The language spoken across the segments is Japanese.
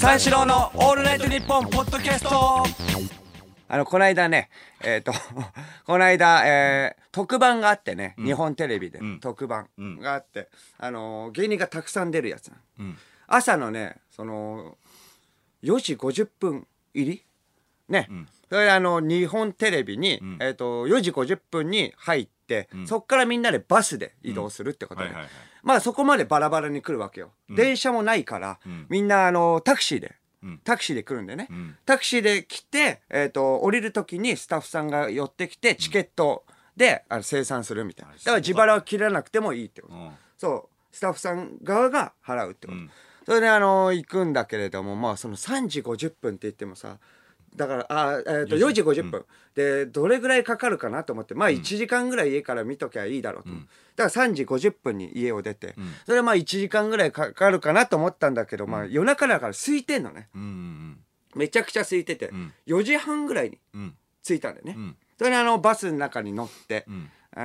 三四郎のオールナイトニッポンポッドキャスト。あのこの間ねえっ、と この間、えー特番があってね、日本テレビで、ん。特番ん。があって、あの芸人がたくさん出るやつなのん。朝のねその4時50分入り？ね、それであの日本テレビに、えー、と4時50分に入って、そっからみんなでバスで移動するってことで、はいはいはい。まあそこまでバラバラに来るわけよ、電車もないから、みんなあのタクシーで、ん。タクシーで来るんでね、ん。タクシーで来て、えー、と降りる時にスタッフさんが寄ってきてチケットで、あの生産するみたいな。だから自腹は切らなくてもいいってこと、うん。そう。スタッフさん側が払うってこと、うん。それであの行くんだけれどもまあその3時50分って言ってもさだからあ、えー、と4時。50分、でどれぐらいかかるかなと思ってまあ1時間ぐらい家から見ときゃいいだろうと、だから3時50分に家を出て、それはまあ1時間ぐらいかかるかなと思ったんだけど、まあ夜中だから空いてんのね。うんうんめちゃくちゃ空いてて、ん。4時半ぐらいにうん。うん着いたんだよね、ん。それであのバスの中に乗って、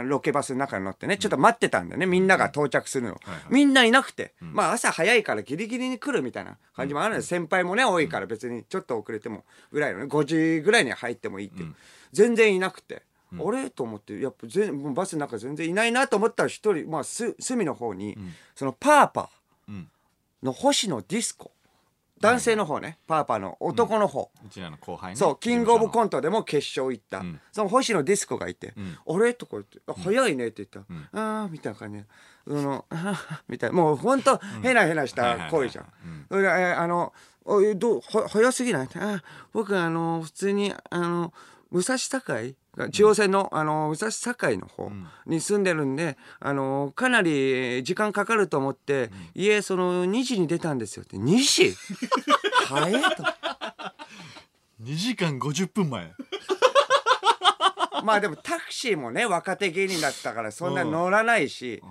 ロケバスの中に乗ってねちょっと待ってたんだよねみんなが到着するの、はいはい。みんないなくて、まあ朝早いからギリギリに来るみたいな感じもあるん。です、先輩もね多いから別にちょっと遅れてもぐらいの。ね5時ぐらいに入ってもいいっていう、全然いなくて。あれ？と思ってやっぱ全バスの中全然いないなと思ったら一人、まあ、す隅の方に、そのパーパうんーの星野ディスコ男性の方ね、パーパーの男の方、うちらの後輩ね。そうキングオブコンントでも決勝行った、ん。その星野ディスコがいて「ん。あれ?」とか言って「あ早いね」って言ったら「ああ」みたいな感じで「そのあー みたいな。もうほん。とへなへなした声じゃん。それでえーあのおえどうは早すぎない?」あ僕あの普通にあの武蔵境中央線のあの武蔵境の方に住んでるんで、あのかなり時間かかると思って、家その2時に出たんですよって。2時？早いと。2時間50分前。まあでもタクシーもね若手芸人だったからそんな乗らないし、ス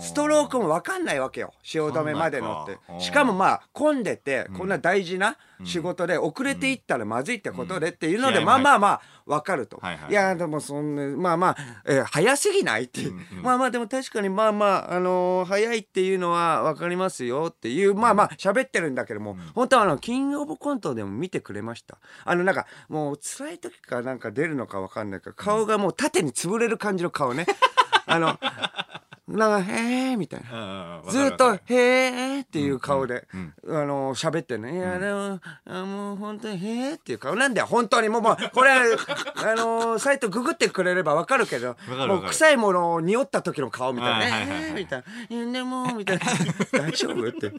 ストロークも分かんないわけよ。汐留まで乗って。しかもまあ混んでてこんな大事な仕事で遅れていったらまずいってことでっていうのでうんまあまあまあ分かると、はいはいい。やでもそんなまあまあ、えー早すぎないっていう、まあまあでも確かにまあまあ、あのー早いっていうのは分かりますよっていう。まあまあ喋ってるんだけども、本当はあのキングオブコントでも見てくれました。あのなんかもう辛い時かなんか出るのか分かんないけど顔がもう縦に潰れる感じの顔ね。あのなんか「へえ」みたいな。ずっと「へえ」っていう顔で、あの喋ってね「いやでもあもう本当にへえ」っていう顔なんだよ。本当に。もうもう これあのサイトググってくれればわかるけどもう臭いものを匂った時の顔みたいな。はいはいはいはい。ね「へえ」みたいな「いやでも」みたいな「大丈夫?」って。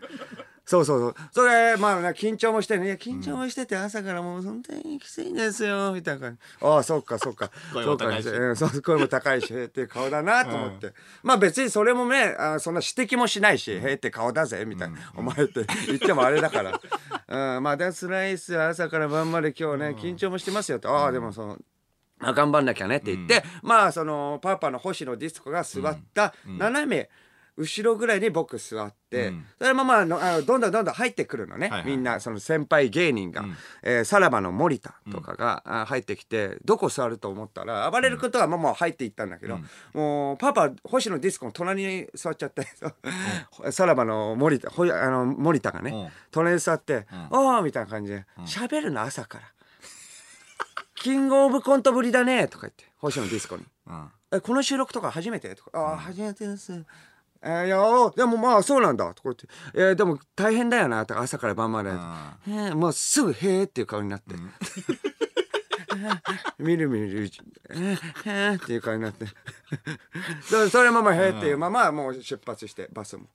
そうそうそう。それまあね緊張もしてね。いや緊張もしてて朝からもう本当にきついんですよみたいな感じ。ああそうかそうか。声そうかも高いし。うんそう声も高いしへえっていう顔だなと思って、まあ別にそれもねあそんな指摘もしないし、へえって顔だぜみたいな、お前って言ってもあれだから、うん、まあでも辛いっすよ。朝から晩まで今日ね緊張もしてますよって、ああでもその。まあ、頑張んなきゃねって言って、まあそのパパの星野ディスコが座った斜め後ろぐらいに僕座って、うん。それもまああのどんどんどんどん入ってくるのね、はいはい。みんなその先輩芸人が、えーさらばの森田とかが、あ入ってきてどこ座ると思ったら暴れることはもうもう入っていったんだけど、もうパパ星野ディスコの隣に座っちゃって、さらばの森田ほいあの森田がね、うん。隣に座って「おお」みたいな感じで喋、るの朝から。キングオブコントぶりだねとか言って星野ディスコに。うん「えこの収録とか初めて?」とか「ああ初めてです」えーいやおでもまあそうなんだ」とか言って「えーでも大変だよな」とか朝から晩まで「へえもうすぐ「へえ」っていう顔になって。みるみるうち「えーへえ」っていう顔になってそ それまま「へえ」っていうままもう出発してバスも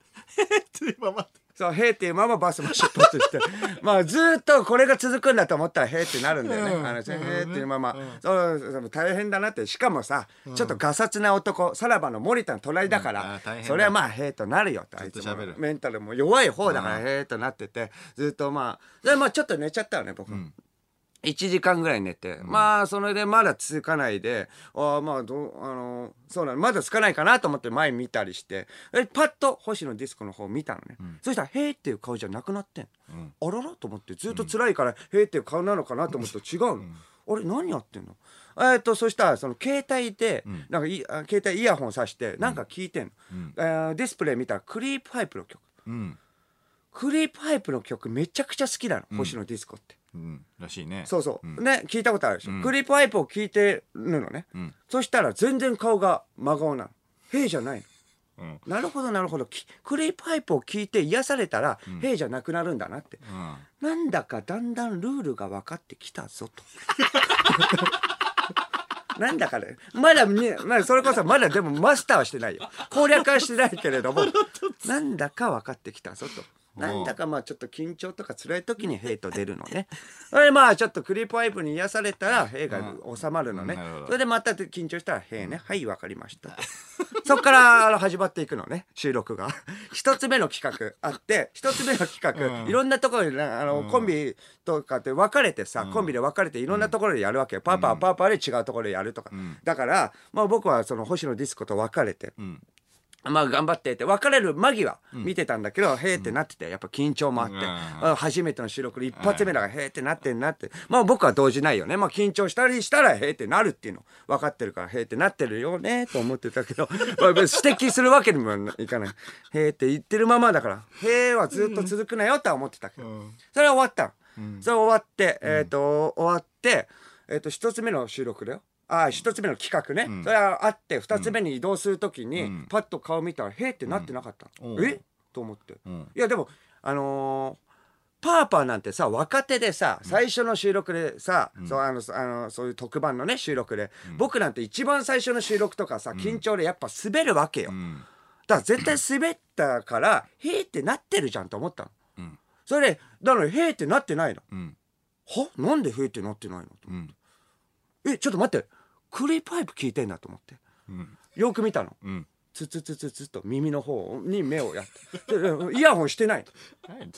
そう、へーっていうままバスも出発して。まあ、ずーっとこれが続くんだと思ったら、へーってなるんだよね。あの、へーっていうまま。そう、そう大変だなって。しかもさ、ちょっとガサツな男、さらばの森田の隣だからそれはまあ、へーとなるよって。あいつもメンタルも弱い方だから、へーとなってて、ずっとまあ、で、まあ、ちょっと寝ちゃったよね、僕。1時間ぐらい寝て、まあそれでまだつかないでああまあどうあのそうなのまだつかないかなと思って前見たりしてえパッと星野ディスコの方見たのね、そしたら「へーっていう顔じゃなくなってん、あららと思ってずっと辛いから「へーっていう顔なのかなと思ったら違うの、あれ何やってんの？えっとそしたらその携帯で、なんかいあ携帯イヤホンさしてなんか聞いてんの、えーディスプレイ見たらクリープハイプの曲。うん。クリープハイプの曲めちゃくちゃ好きなの、星野ディスコって。うん。らしいね。そうそう、ん。ね聞いたことあるでしょ、うん。クリープハイプを聞いてるのね、ん。そしたら全然顔が真顔なの「へい」じゃないの。うん。なるほどなるほど。きクリープハイプを聞いて癒されたら「へい」じゃなくなるんだなって、うん。なんだかだんだんルールが分かってきたぞと。なんだかね。まだね、まあ、それこそまだでもマスターはしてないよ。攻略はしてないけれども。なんだか分かってきたぞと。なんだかまあちょっと緊張とか辛い時に「ヘイ」と出るのね。それでまあちょっとクリープハイプに癒されたら「ヘイ」が収まるのね。それでまた緊張したら「ヘイね」はい分かりました。そっからあの始まっていくのね収録が。一つ目の企画あって一つ目の企画、うんいろんなところにねあの、コンビとかって分かれてさ、コンビで分かれていろんなところでやるわけよ。パーパーパーパーで違うところでやるとか。んだから、まあ、僕はその星野ディスコと分かれて。んまあ頑張ってって別れる間際見てたんだけど、へーってなっててやっぱ緊張もあって、初めての収録で一発目だからへーってなってんなって。まあ僕は動じないよね。まあ緊張したりしたらへーってなるっていうの。分かってるからへーってなってるよねと思ってたけど、まあ、指摘するわけにもいかない。へーって言ってるままだからへーはずっと続くなよとは思ってたけど、それは終わった。の、それ終わってえっ、と終わってえっ、と一つ目の収録だよああ一つ目の企画ね、それはあって二つ目に移動するときに、パッと顔見たら「へーってなってなかった。の、うん。え？と思って、ん。いやでもあのーパーパーなんてさ若手でさ最初の収録でさ、そうあのあのそういう特番のね収録で、僕なんて一番最初の収録とかさ緊張でやっぱ滑るわけよ、うん。だから絶対滑ったから「へーってなってるじゃん」と思ったの、うん。それでだから「へーってなってないの。うん。は？なんで「へーってなってないの?」とうん。えちょっと待ってクリーパイプ聞いてんだと思って。うん。よく見たの。うん。ツツツツツと耳の方に目をやって。で イヤホンしてない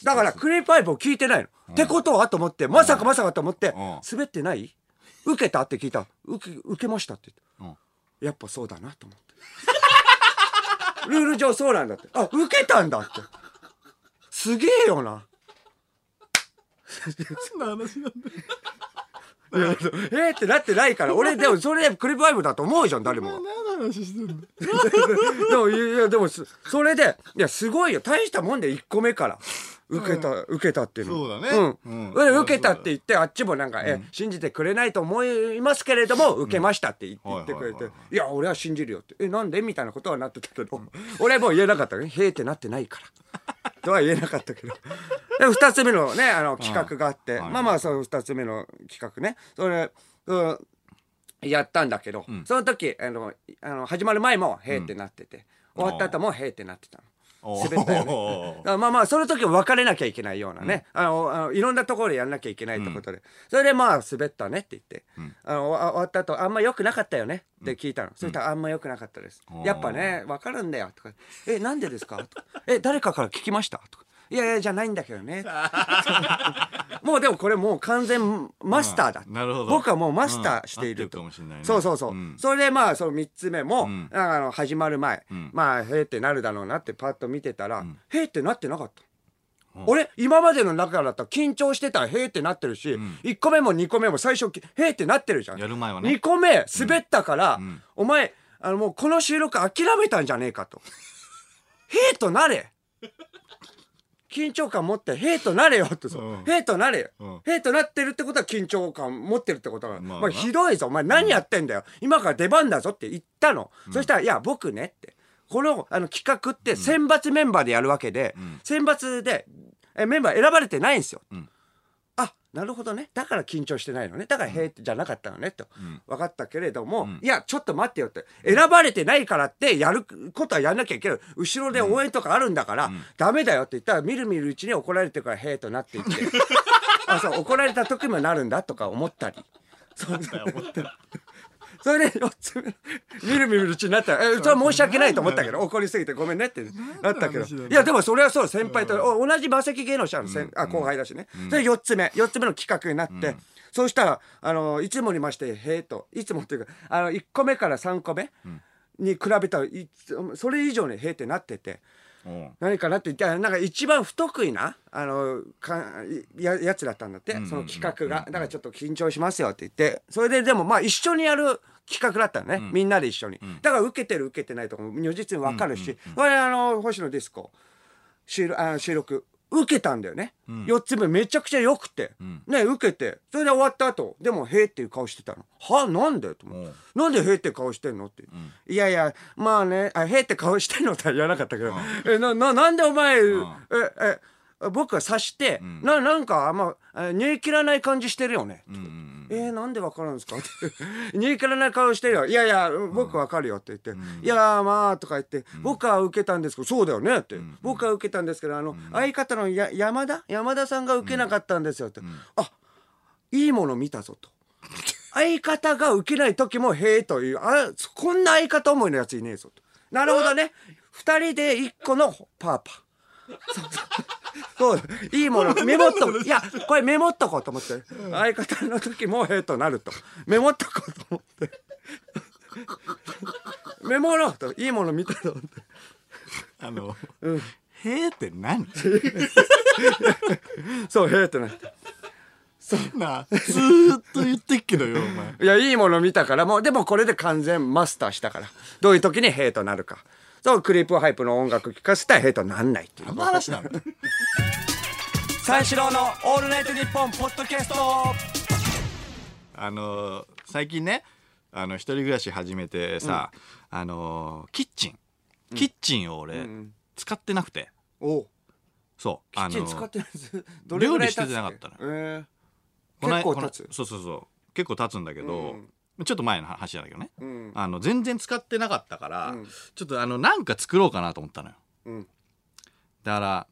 だからクリーパイプを聞いてないの、ってことはと思ってまさかまさかと思って、うん。滑ってない？受けたって聞いた？受け受けましたって言ってうん。やっぱそうだなと思って。ルール上そうなんだって。あ受けたんだって。すげえよな。そんな話なんだ えーってなってないから俺でもそれでクリープパイプだと思うじゃん誰も。でもいやでもそそれでいやすごいよ。大したもんで1個目から受けた、受けたっていうの。そうだね。うん。うん。受けたって言ってあっちもなんか、え信じてくれないと思いますけれども受けましたって言って,、くれて、はいや俺は信じるよって。えなんで？みたいなことはなってたけど、俺はもう言えなかったねへーってなってないからとは言えなかったけど。で2つ目のねあの企画があって、はい。まあまあその2つ目の企画ね。それ、うんやったんだけど、その時あのあの始まる前も「へーってなってて、終わった後も「へーってなってたの。滑ったよね。おーだからまあまあその時も別れなきゃいけないようなね、あのあのいろんなところでやんなきゃいけないってことで、それでまあ滑ったねって言って、あの終わった後あんま良くなかったよねって聞いたの、そしたらあんま良くなかったです、やっぱね分かるんだよとか「えなんでですか?」とか「え誰かから聞きました?」とか「いやいやじゃないんだけどね」もうでもこれもう完全マスターだ、うん。なるほど。僕はもうマスターしていると、そうそうそう、うん。それでまあその3つ目も、ん。あの始まる前、ん。まあへーってなるだろうなってパッと見てたら、ん。へーってなってなかった。うん。俺今までの中だったら緊張してたらへーってなってるし、1個目も2個目も最初へーってなってるじゃん。やる前はね。2個目滑ったから、ん。お前あのもうこの収録諦めたんじゃねえかと。へーとなれ緊張感持ってへーとなれよってそう、うん。へーとなれよ、うん。へーとなってるってことは緊張感持ってるってことだから、まあまあ、ひどいぞ。お前何やってんだよ、今から出番だぞって言ったの、そしたら「いや僕ね」って。このあの企画って選抜メンバーでやるわけで、選抜でえメンバー選ばれてないんですよ、ん。あなるほどね。だから緊張してないのね。だから「へーってじゃなかったのねと、分かったけれども、いやちょっと待ってよって。選ばれてないからってやることはやんなきゃいけない。後ろで応援とかあるんだから、ダメだよって言ったらみるみるうちに怒られてから「へーとなって。いってあそう怒られた時もなるんだとか思ったり。そうそうそれで4つ目みるみるうちになった。らえそれは申し訳ないと思ったけど怒りすぎてごめんねってなったけど。いやでもそれはそう先輩とお同じ馬席芸能者の先あ後輩だしね。それ4つ目4つ目の企画になってそうしたらあのいつもにまして「へえ」といつもっていうかあの1個目から3個目に比べたらそれ以上に「へえ」ってなってて。うん。何かなって言ったらなんか一番不得意なあのかややつだったんだって、その企画が。だからちょっと緊張しますよって言ってそれででもまあ一緒にやる企画だったのね、みんなで一緒に、だから受けてる受けてないとかも如実に分かるし、これあの星野ディスコ。収録受けたんだよね、うん。4つ目めちゃくちゃ良くて、うん。ね受けて。それで終わった後でも「へえ」っていう顔してたの「はなんで?」と思って。おう「なんでへえって顔してんの?」って、いやいやまあねあへえって顔してんのとは言わなかったけど「えなななんでお前、ん。ええ僕が察して、ん。ななんかあんまあ煮え切らない感じしてるよね」うんうんえー、なんでわかるんですか？って煮え切らない顔してるよ。いやいや僕わかるよって言って、いやまあとか言って、僕は受けたんですけどそうだよねって、僕は受けたんですけどあの、相方のや山田？山田さんが受けなかったんですよって、あいいもの見たぞと。相方が受けない時もへえというあこんな相方思いのやついねえぞと。なるほどね。二人で一個のパーパー。そういいもの メモっといやこれメモっとこうと思って相方の時もへえとなるとメモっとこうと思ってメモろうといいもの見たと思ってあの、へえって何そうへえってなってなあずーっと言ってっけどよお前いやいいもの見たからもうでもこれで完全マスターしたからどういう時にへえとなるかそうクリープハイプの音楽聴かせたらへえとなんないっていう。何の話なの三四郎の「オールナイトニッポン」ポッドキャスト。あのー最近ねあの一人暮らし始めてさ、あのーキッチン。キッチンを俺、ん。使ってなくて。お。うそうキッチンあのー使ってないです。どれぐらい経つ料理してなかったのえこの結構経つ？このそうそうそう。結構経つんだけど、ちょっと前の話だけどね、えうん。あの全然使ってなかったから、うん。ちょっとあのなんか作ろうかなと思ったのよ。うん。だから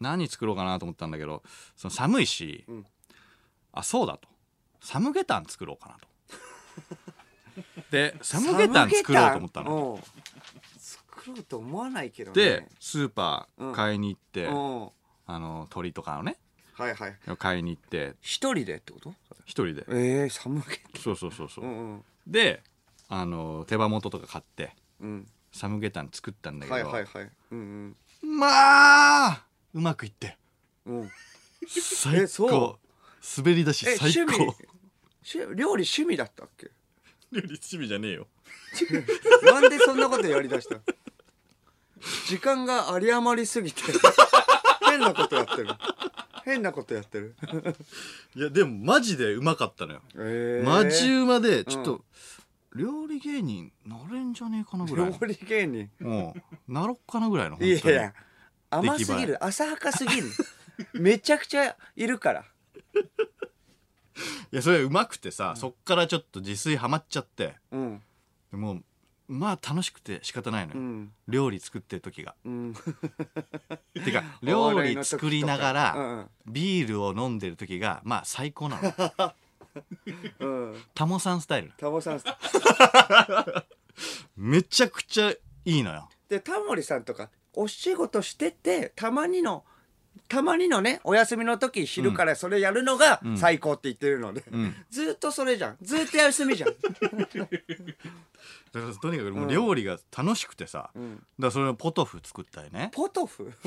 何作ろうかなと思ったんだけどその寒いし、うん。あそうだと。サムゲタン作ろうかなと。でサムゲタン作ろうと思ったのの作ろうと思わないけどね。でスーパうんー買いに行って、あの鶏とかをねいはい。買いに行って。一人でってこと？一人で。ええ寒気。そうそうそうそう、うんうん。であの手羽元とか買って。うん。サムゲタン作ったんだけど、はいはいはい。うんまあうまくいって。うん。うん最えそう？高滑り出しえ最高。料理趣味だったっけ？料理趣味じゃねえよ。なんでそんなことやりだした？時間が有り余りすぎて変なことやってる変なことやってる。いやでもマジでうまかったのよ、ええマジうまでちょっと、料理芸人なれんじゃねえかなぐらい。料理芸人。もうなろっかなぐらいのいやいや甘すぎる浅はかすぎる。めちゃくちゃいるから。いやそれうまくてさ、そっからちょっと自炊ハマっちゃって。うん。でもうまあ楽しくて仕方ないのよ、うん。料理作ってる時が。うん。てか 料理作りながらうんビールを飲んでる時がまあ最高なの。うん。うんタモさんスタイルタモさんめちゃくちゃいいのよ。でタモリさんとかお仕事しててたまにのたまにのねお休みの時昼からそれやるのがん。最高って言ってるので、ん。ずっとそれじゃん。ずっと休みじゃん、だからとにかくもう料理が楽しくてさ、だかんらそれをポトフ作ったりね。ポトフ？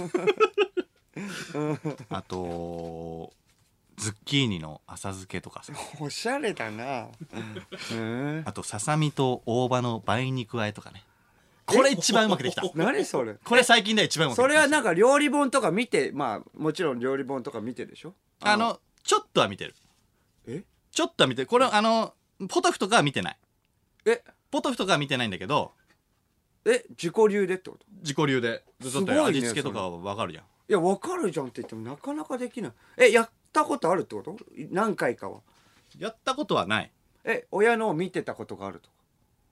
あとズッキーニの浅漬けとかさ。おしゃれだな。うん。あとささみと大葉の梅肉和えとかね。これ一番うまくできた。何それ？これ最近で一番うまくできた。それはなんか料理本とか見てまあもちろん料理本とか見てでしょ？あのちょっとは見てる。え？ちょっとは見てる。これあのポトフとかは見てない。え？ポトフとかは見てないんだけどえ自己流でってこと？自己流で。ちょっとすごいね味付けとかは分かるじゃん。いや分かるじゃんって言ってもなかなかできない。えやったことあるってこと？何回かは？やったことはない。え親のを見てたことがあると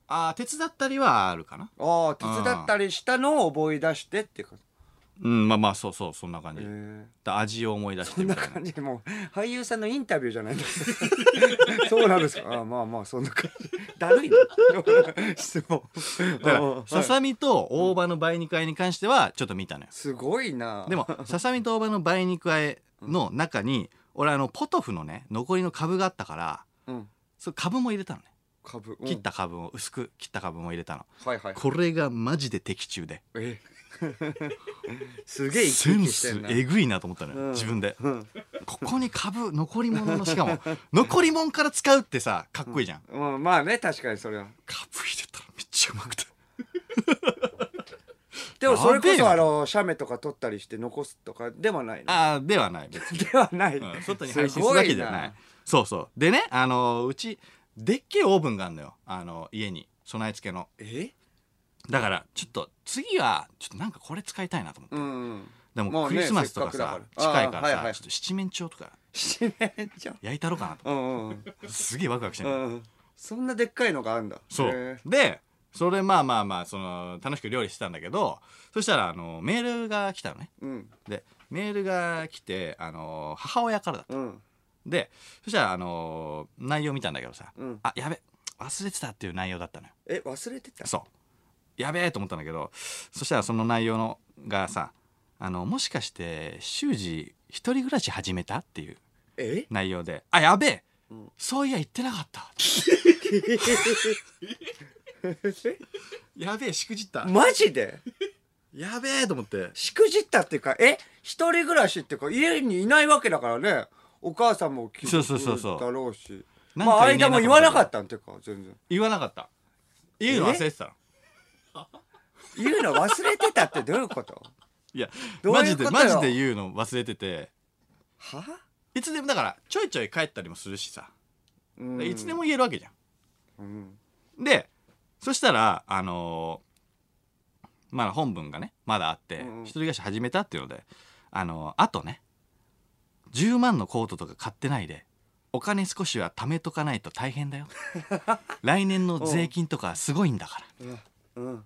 あー手伝ったりはあるかな。ああ手伝ったりしたのを覚え出してっていうかうんまあまあそうそうそんな感じ、へえだ味を思い出してそんなみたいな感じ。でもう俳優さんのインタビューじゃないんだ。そうなんですか？あまあまあそんな感じだるいな 質問。だかうんらささみと大葉の梅肉和えに関してはちょっと見たのよ。すごいな。でもささみと大葉の梅肉和えの中に俺あのポトフのね残りの株があったからうん。それ株も入れたのね。株、うん。切った株を薄く切った株も入れたの。はいはい。これがマジで的中で。え？すげえ生センスえぐいなと思ったのよ、うん。自分で。うん。ここに株残り物のしかも残り物から使うってさかっこいいじゃん、うん、まあね確かにそれは。株入れたらめっちゃうまくて。でもそれこそあの写メとか撮ったりして残すとかではないの？ああではない別に、ではない、うん。外に配信するだけじゃない。そうそう。でねあのうちでっけえオーブンがあるのよ。あの家に。備え付けの。え？だからちょっと次はちょっとなんかこれ使いたいなと思って。うん。でまあねもクリスマスとかさ、近いからさ、ちょっと七面鳥とか。七面鳥？焼いたろうかなと。うんうん。すげえワクワクしてる、うんそんなでっかいのがあるんだ。そう。へでそれまあまあまあその楽しく料理してたんだけどそしたらあのメールが来たのね。ーうん。でメールが来てあの母親からだった。うん。でそしたらあの内容見たんだけどさ、うん。あやべ忘れてたっていう内容だったのよ。え忘れてた？そうやべえと思ったんだけどそしたらその内容のがさあのもしかして修二一人暮らし始めたっていうえ？内容であやべえ、うん。そういや言ってなかった。やべえしくじった。マジで？やべえと思って。しくじったっていうかえ？一人暮らしっていうか家にいないわけだからね。お母さんも気そうそうそうそう。だろうし。まあ間も言わなかっったんていうか全然。言わなかった。言うの忘れてたの言うの忘れてたってどういうこと？いやどうマジいうこでマジで言うの忘れてて。は？いつでもだからちょいちょい帰ったりもするしさ、うん。いつでも言えるわけじゃうん。んでそしたらあのーまあ本文がねまだあって、うんうん。一人暮らし始めたっていうのであのーあとね10万のコートとか買ってないでお金少しは貯めとかないと大変だよ。来年の税金とかすごいんだから。うん。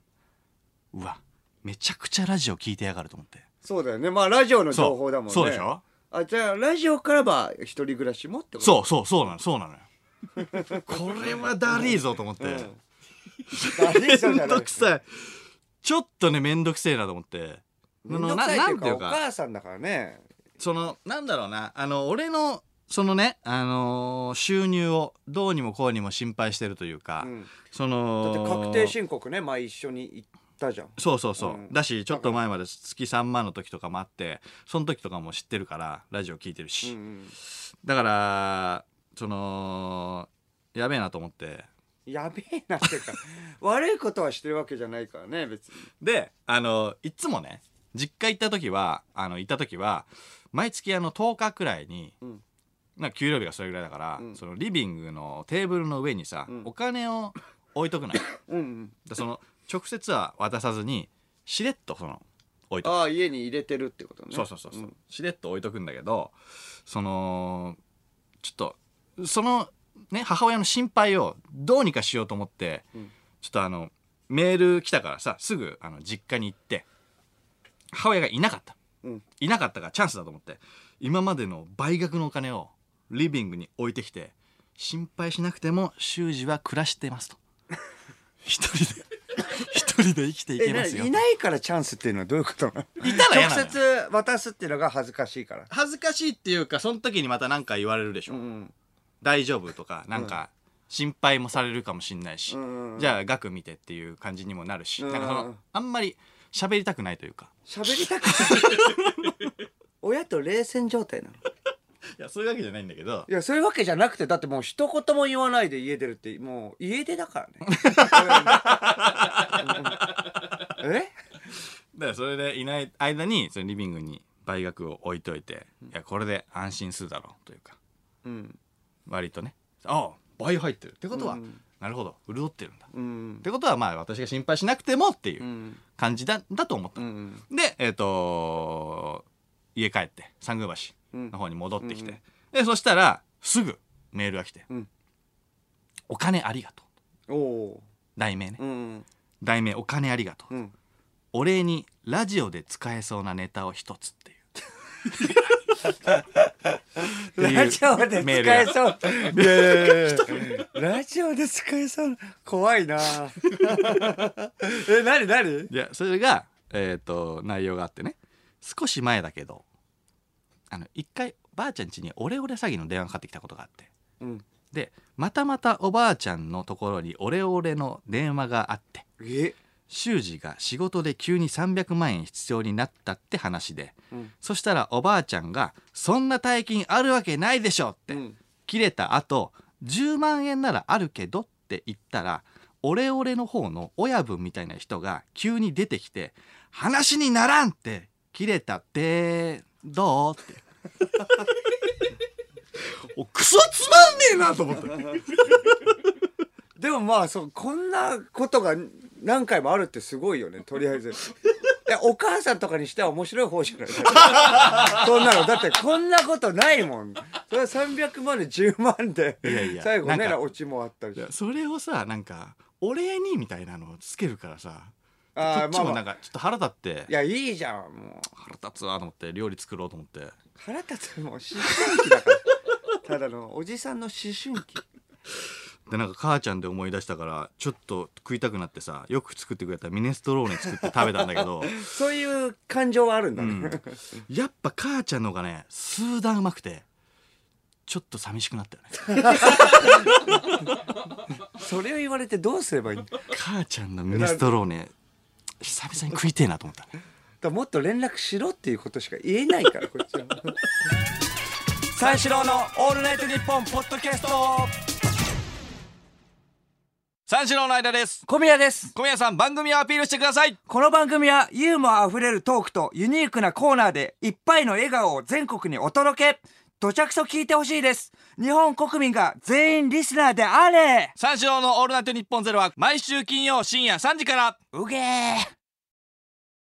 うわめちゃくちゃラジオ聞いてやがると思って。そうだよね。まあラジオの情報だもんね。そうでしょ？あじゃあラジオからは一人暮らしもってこと？そうそうそうなのそうなのよ。これはだりーぞと思って、うん。ダリーさんじめゃない。んどくさい。ちょっとねめんどくせえなと思って。めんどくさいっていうかお母さんだからね。そのなんだろうな。あの俺のそのね、あのー収入をどうにもこうにも心配してるというか、うん。そだっての確定申告ね前一緒に行ったじゃん。そうそうそう、うん。だしちょっと前まで月3万の時とかもあってその時とかも知ってるからラジオ聞いてるうし、ん。だからそのやべえなと思って。やべえなっていうか 悪いことはしてるわけじゃないからね別に。であのいつもね実家行った時はあの行った時は毎月あの10日くらいに、うんなんか給料日がそれぐらいだから、うん。そのリビングのテーブルの上にさ、うん。お金を置いとくのよ。うんうん。でその直接は渡さずにしれっとその置いとく。ああ家に入れてるってことね。そうそうそうそう、ん。しれっと置いとくんだけどそのちょっとそのね母親の心配をどうにかしようと思って、うん。ちょっとあのメール来たからさすぐあの実家に行って母親がいなかった。うん。いなかったからチャンスだと思って今までの倍額のお金をリビングに置いてきて心配しなくても修二は暮らしてますと。一人で一人で生きていえけますよないないからチャンスっていうのはどういうことなの？いたら嫌直接渡すっていうのが恥ずかしいから。恥ずかしいっていうかその時にまた何か言われるでしょ、うん大丈夫とかなんか心配もされるかもしんないし、うんじゃあ額見てっていう感じにもなるし、うん。なんかそのあんまり喋りたくないというか。喋りたくない？親と冷戦状態なの？いやそういうわけじゃないんだけど。いやそういうわけじゃなくてだってもう一言も言わないで家出るってもう家出だからね。え？だからそれでいない間にそのリビングに倍額を置いといて、いやこれで安心するだろうというか。うん。割とね。ああ倍入ってる。ってことは、うんなるほど。潤ってるんだ、っうん。てことはまあ私が心配しなくてもっていううん。感じだだと思った、うんでえっ、と家帰って三宮橋の方に戻ってきて、でそしたらすぐメールが来てうん「お金ありがとうおお」題名ね。ーうん。題名「お金ありがとう」うん。お礼にラジオで使えそうなネタを一つっていう。ラジオでメール使えそういやいやいやいや。ラジオで使えそう。怖いな。え何何？いやそれがえっ、と内容があってね少し前だけどあの一回ばあちゃん家にオレオレ詐欺の電話がかかってきたことがあって。うん。でまたまたおばあちゃんのところにオレオレの電話があってえ？修二が仕事で急に300万円必要になったって話でうん。そしたらおばあちゃんが「そんな大金あるわけないでしょ」ってうん。切れた後10万円ならあるけどって言ったらオレオレの方の親分みたいな人が急に出てきて話にならんって切れたってどうって。おクソつまんねえなと思ってでもまあそうこんなことが何回もあるってすごいよね。とりあえず。いやお母さんとかにしては面白い方じゃない？そんなの。だってこんなことないもん。それは300万で10万でいやいや最後ねオチもあったりそれをさなんかお礼にみたいなのをつけるからさ。こあーっちもなんかちょっと腹立って。いやいいじゃんもう。腹立つわと思って料理作ろうと思って。腹立つもう思春期だから。ただのおじさんの思春期。でなんか母ちゃんで思い出したからちょっと食いたくなってさよく作ってくれたミネストローネ作って食べたんだけど、そういう感情はあるんだね、うん、やっぱ母ちゃんの方がね数段うまくてちょっと寂しくなったよね。それを言われてどうすればいい母ちゃんのミネストローネ久々に食いてえなと思った。もっと連絡しろっていうことしか言えないからこっちは。三四郎の「オールナイトニッポン」ポッドキャスト。三四郎の間です小宮です小宮さん番組をアピールしてください。この番組はユーモアあふれるトークとユニークなコーナーでいっぱいの笑顔を全国にお届け。どちゃくそ聞いてほしいです日本国民が全員リスナーであれ。三四郎のオールナイトニッポンゼロは毎週金曜深夜3時から。うげー